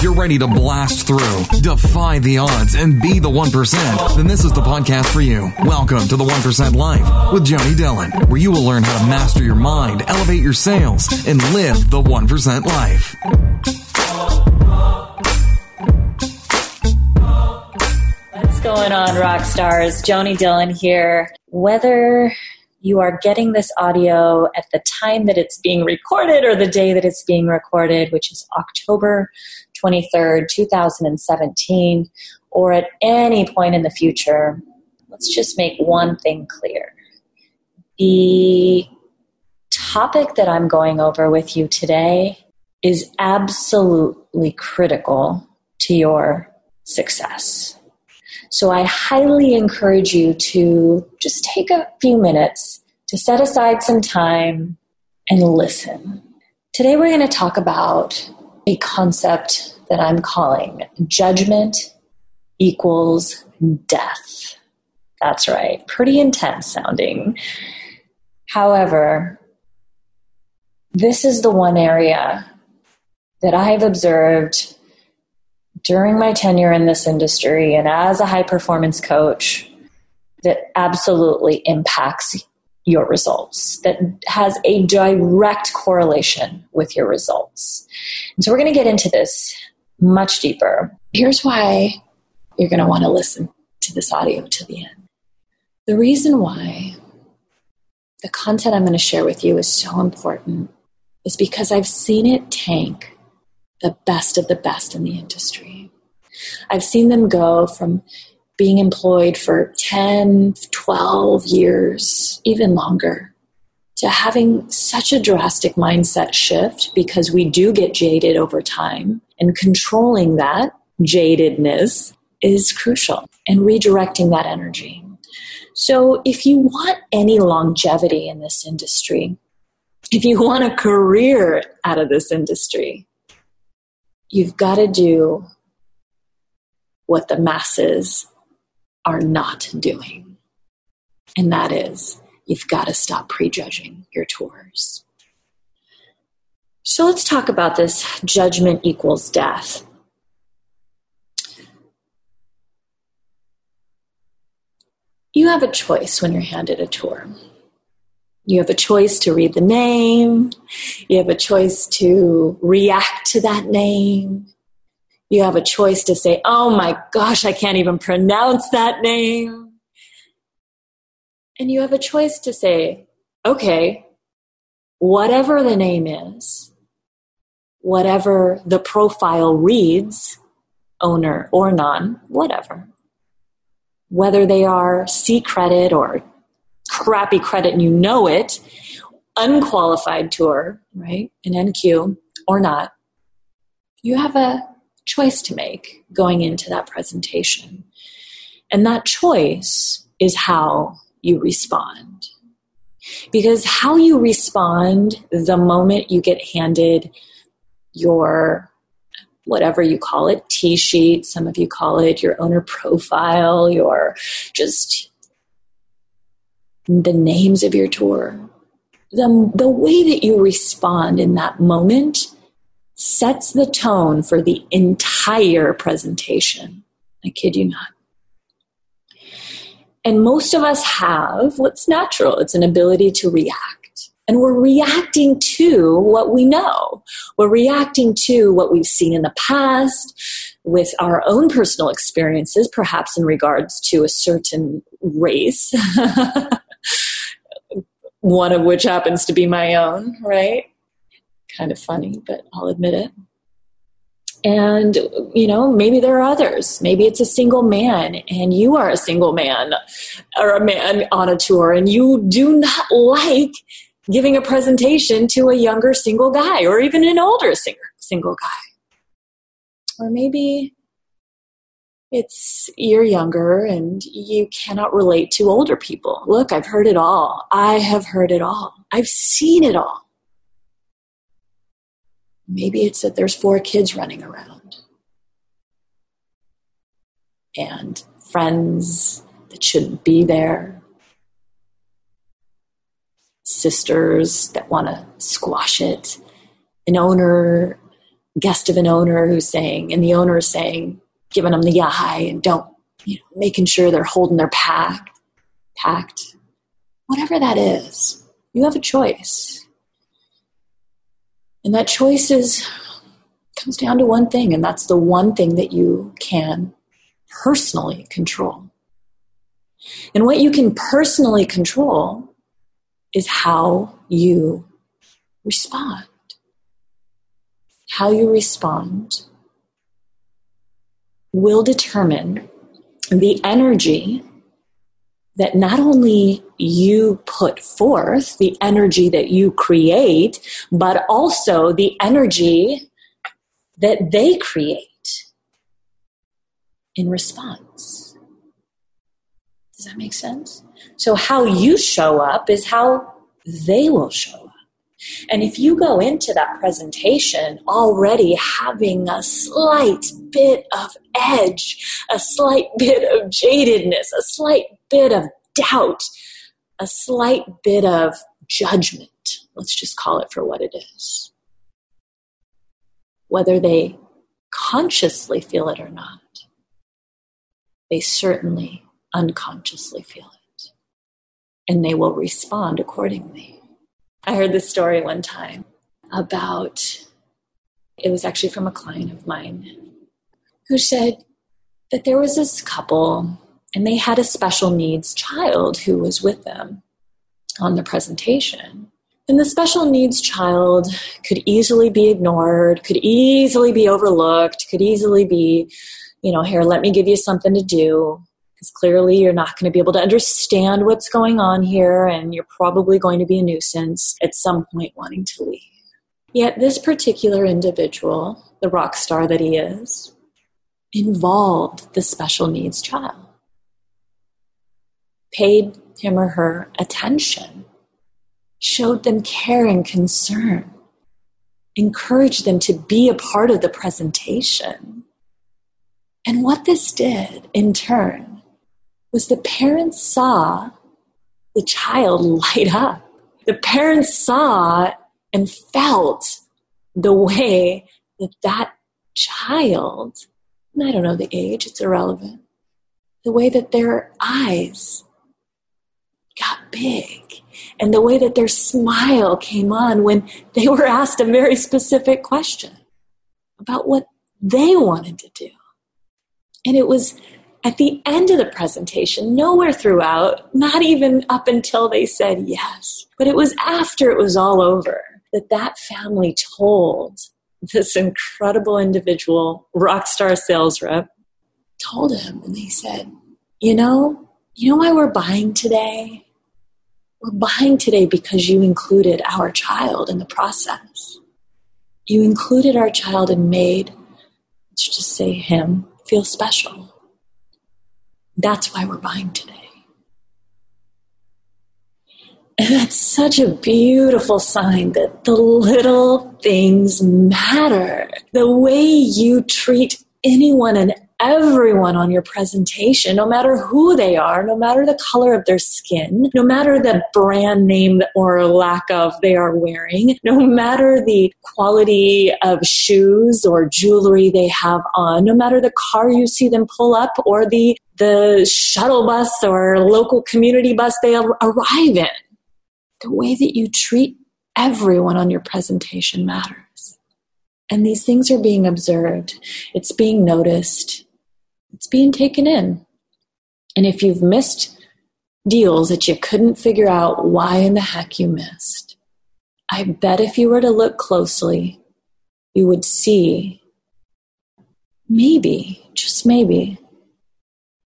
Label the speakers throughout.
Speaker 1: You're ready to blast through, defy the odds, and be the 1%, then this is the podcast for you. Welcome to the 1% Life with Joni Dillon, where you will learn how to master your mind, elevate your sales, and live the 1% life.
Speaker 2: What's going on, rock stars? Joni Dillon here. Whether you are getting this audio at the time that it's being recorded or the day that it's being recorded, which is October 23rd, 2017, or at any point in the future, let's just make one thing clear. The topic that I'm going over with you today is absolutely critical to your success. So I highly encourage you to just take a few minutes to set aside some time and listen. Today we're going to talk about a concept that I'm calling judgment equals death. That's right, pretty intense sounding. However, this is the one area that I've observed during my tenure in this industry and as a high performance coach that absolutely impacts your results, that has a direct correlation with your results. And so we're going to get into this much deeper. Here's why you're going to want to listen to this audio to the end. The reason why the content I'm going to share with you is so important is because I've seen it tank the best of the best in the industry. I've seen them go from being employed for 10, 12 years, even longer, to having such a drastic mindset shift because we do get jaded over time, and controlling that jadedness is crucial and redirecting that energy. So, if you want any longevity in this industry, if you want a career out of this industry, you've got to do what the masses are not doing. And that is, you've got to stop prejudging your tours. So let's talk about this judgment equals death. You have a choice when you're handed a tour. You have a choice to read the name. You have a choice to react to that name. You have a choice to say, oh my gosh, I can't even pronounce that name. And you have a choice to say, okay, whatever the name is, whatever the profile reads, owner or non, whatever, whether they are C credit or crappy credit and you know it, unqualified tour, right, an NQ or not, you have a choice to make going into that presentation. And that choice is how you respond. Because how you respond the moment you get handed your whatever you call it, T sheet, some of you call it your owner profile, your just the names of your tour, the, the way that you respond in that moment sets the tone for the entire presentation. I kid you not. And most of us have what's natural it's an ability to react. And we're reacting to what we know. We're reacting to what we've seen in the past with our own personal experiences, perhaps in regards to a certain race. one of which happens to be my own, right? Kind of funny, but I'll admit it. And, you know, maybe there are others. Maybe it's a single man and you are a single man or a man on a tour and you do not like giving a presentation to a younger single guy or even an older single guy. Or maybe it's you're younger and you cannot relate to older people. Look, I've heard it all. I have heard it all. I've seen it all. Maybe it's that there's four kids running around and friends that shouldn't be there, sisters that want to squash it, an owner guest of an owner who's saying, and the owner is saying, giving them the yeah and don't, you know, making sure they're holding their pack, packed. Whatever that is, you have a choice. And that choice is comes down to one thing, and that's the one thing that you can personally control. And what you can personally control is how you respond. How you respond will determine the energy that not only you put forth, the energy that you create, but also the energy that they create in response. Does that make sense? So, how you show up is how they will show up. And if you go into that presentation already having a slight bit of edge, a slight bit of jadedness, a slight bit of doubt, a slight bit of judgment, let's just call it for what it is, whether they consciously feel it or not, they certainly unconsciously feel it. And they will respond accordingly. I heard this story one time about, it was actually from a client of mine who said that there was this couple and they had a special needs child who was with them on the presentation. And the special needs child could easily be ignored, could easily be overlooked, could easily be, you know, here, let me give you something to do. Because clearly you're not going to be able to understand what's going on here, and you're probably going to be a nuisance at some point wanting to leave. Yet, this particular individual, the rock star that he is, involved the special needs child, paid him or her attention showed them care and concern, encouraged them to be a part of the presentation. And what this did in turn was the parents saw the child light up. The parents saw and felt the way that that child, I don't know the age, it's irrelevant, the way that their eyes got big and the way that their smile came on when they were asked a very specific question about what they wanted to do. And it was at the end of the presentation, nowhere throughout, not even up until they said yes, but it was after it was all over that that family told this incredible individual, rock star sales rep, told him, and they said, You know, you know why we're buying today? We're buying today because you included our child in the process. You included our child and made, let's just say him, feel special. That's why we're buying today. And that's such a beautiful sign that the little things matter. The way you treat anyone and everyone on your presentation, no matter who they are, no matter the color of their skin, no matter the brand name or lack of they are wearing, no matter the quality of shoes or jewelry they have on, no matter the car you see them pull up or the, the shuttle bus or local community bus they arrive in. The way that you treat everyone on your presentation matters. And these things are being observed. It's being noticed it's being taken in. And if you've missed deals that you couldn't figure out why in the heck you missed, I bet if you were to look closely, you would see maybe, just maybe,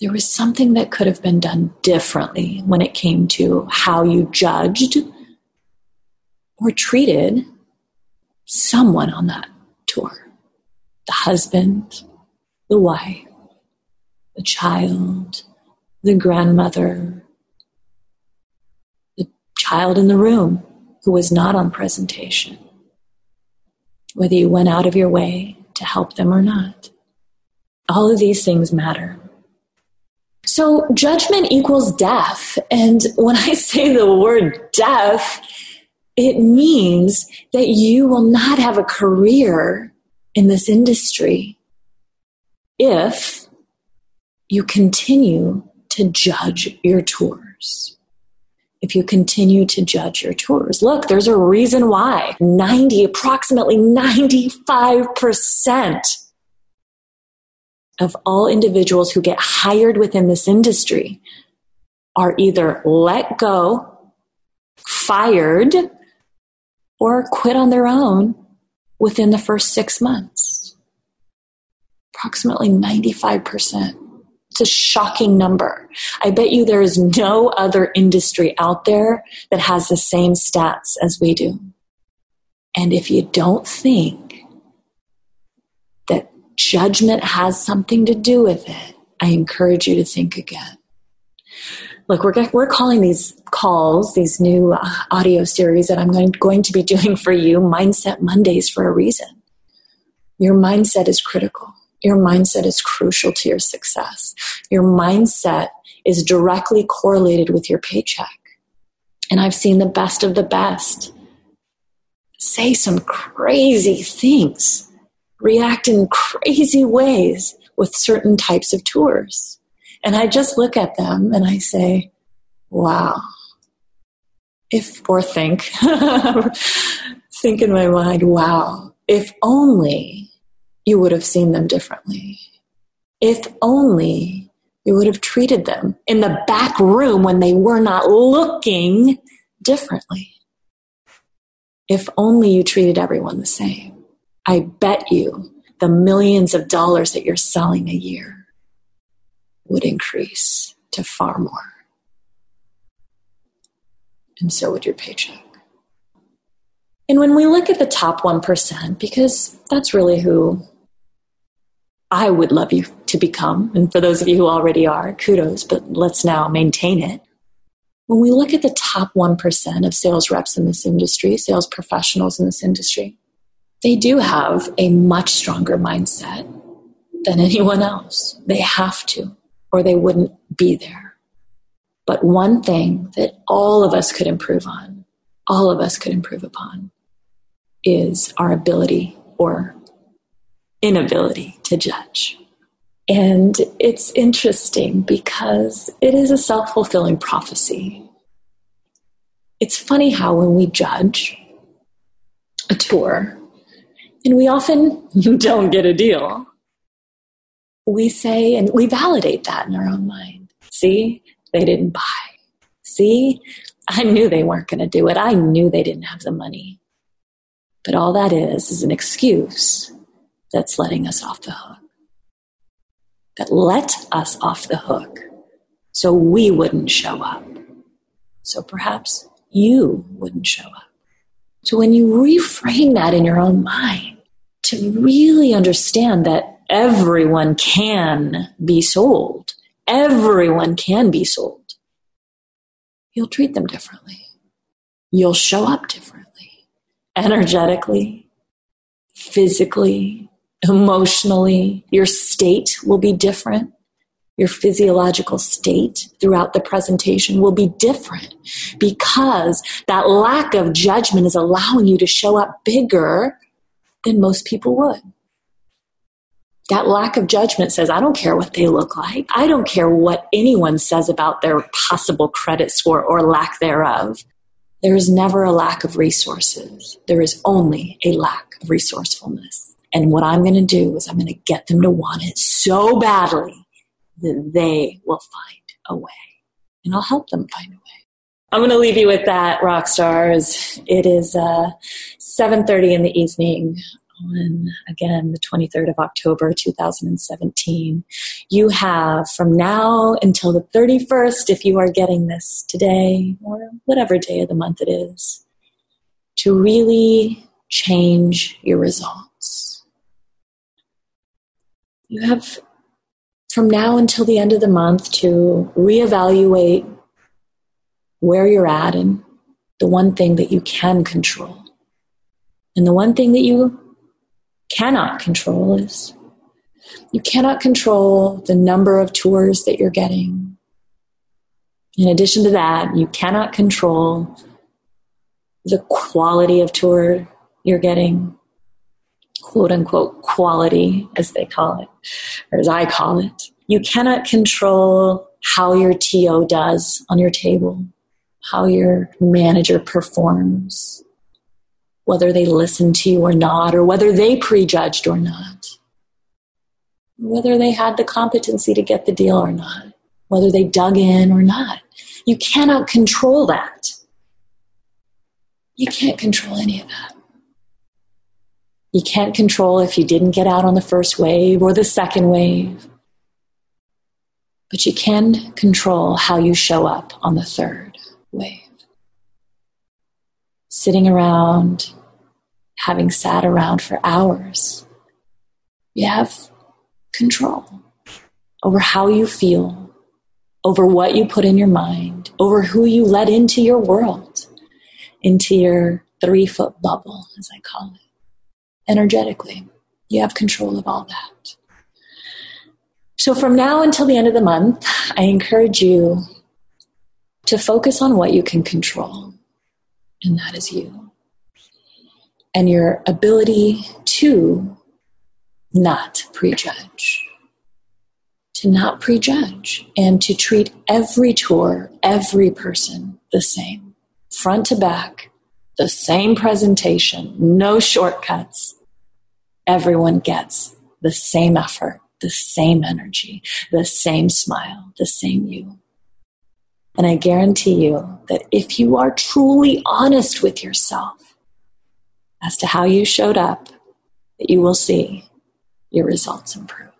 Speaker 2: there was something that could have been done differently when it came to how you judged or treated someone on that tour the husband, the wife, the child, the grandmother, the child in the room who was not on presentation, whether you went out of your way to help them or not. All of these things matter. So, judgment equals death. And when I say the word death, it means that you will not have a career in this industry if you continue to judge your tours. If you continue to judge your tours, look, there's a reason why 90, approximately 95% of all individuals who get hired within this industry are either let go, fired, or quit on their own within the first six months. Approximately 95%. It's a shocking number. I bet you there is no other industry out there that has the same stats as we do. And if you don't think that judgment has something to do with it, I encourage you to think again. Look, we're, we're calling these calls, these new uh, audio series that I'm going, going to be doing for you, Mindset Mondays for a reason. Your mindset is critical. Your mindset is crucial to your success. Your mindset is directly correlated with your paycheck. And I've seen the best of the best say some crazy things, react in crazy ways with certain types of tours. And I just look at them and I say, wow. If, or think, think in my mind, wow, if only you would have seen them differently. If only you would have treated them in the back room when they were not looking differently. If only you treated everyone the same. I bet you the millions of dollars that you're selling a year would increase to far more. And so would your paycheck. And when we look at the top 1%, because that's really who I would love you to become. And for those of you who already are, kudos, but let's now maintain it. When we look at the top 1% of sales reps in this industry, sales professionals in this industry, they do have a much stronger mindset than anyone else. They have to, or they wouldn't be there. But one thing that all of us could improve on, all of us could improve upon, is our ability or inability to judge. And it's interesting because it is a self fulfilling prophecy. It's funny how when we judge a tour, and we often don't get a deal, we say and we validate that in our own mind. See, they didn't buy. See, I knew they weren't going to do it. I knew they didn't have the money. But all that is is an excuse that's letting us off the hook. That let us off the hook so we wouldn't show up. So perhaps you wouldn't show up. So when you reframe that in your own mind to really understand that everyone can be sold, everyone can be sold, you'll treat them differently. You'll show up differently, energetically, physically, emotionally, your state will be different. Your physiological state throughout the presentation will be different because that lack of judgment is allowing you to show up bigger than most people would. That lack of judgment says, I don't care what they look like. I don't care what anyone says about their possible credit score or lack thereof. There is never a lack of resources. There is only a lack of resourcefulness. And what I'm going to do is I'm going to get them to want it so badly that they will find a way. And I'll help them find a way. I'm going to leave you with that, rock stars. It is uh, 7.30 in the evening on, again, the 23rd of October, 2017. You have from now until the 31st, if you are getting this today or whatever day of the month it is, to really change your results you have from now until the end of the month to reevaluate where you're at and the one thing that you can control. And the one thing that you cannot control is you cannot control the number of tours that you're getting. In addition to that, you cannot control the quality of tour you're getting quote unquote quality, as they call it, or as I call it. You cannot control how your TO does on your table, how your manager performs, whether they listen to you or not, or whether they prejudged or not, whether they had the competency to get the deal or not, whether they dug in or not. You cannot control that. You can't control any of that. You can't control if you didn't get out on the first wave or the second wave. But you can control how you show up on the third wave. Sitting around, having sat around for hours, you have control over how you feel, over what you put in your mind, over who you let into your world, into your three foot bubble, as I call it energetically. You have control of all that. So, from now until the end of the month, I encourage you to focus on what you can control, and that is you. And your ability to not prejudge. To not prejudge and to treat every tour, every person the same, front to back, the same presentation, no shortcuts. Everyone gets the same effort, the same energy, the same smile, the same you. And I guarantee you that if you are truly honest with yourself as to how you showed up, that you will see your results improve.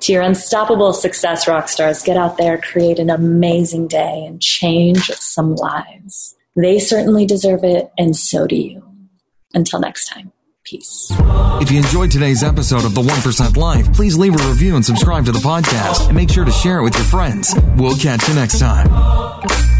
Speaker 2: To your unstoppable success rock stars, get out there, create an amazing day, and change some lives. They certainly deserve it, and so do you. Until next time, peace.
Speaker 1: If you enjoyed today's episode of The 1% Life, please leave a review and subscribe to the podcast, and make sure to share it with your friends. We'll catch you next time.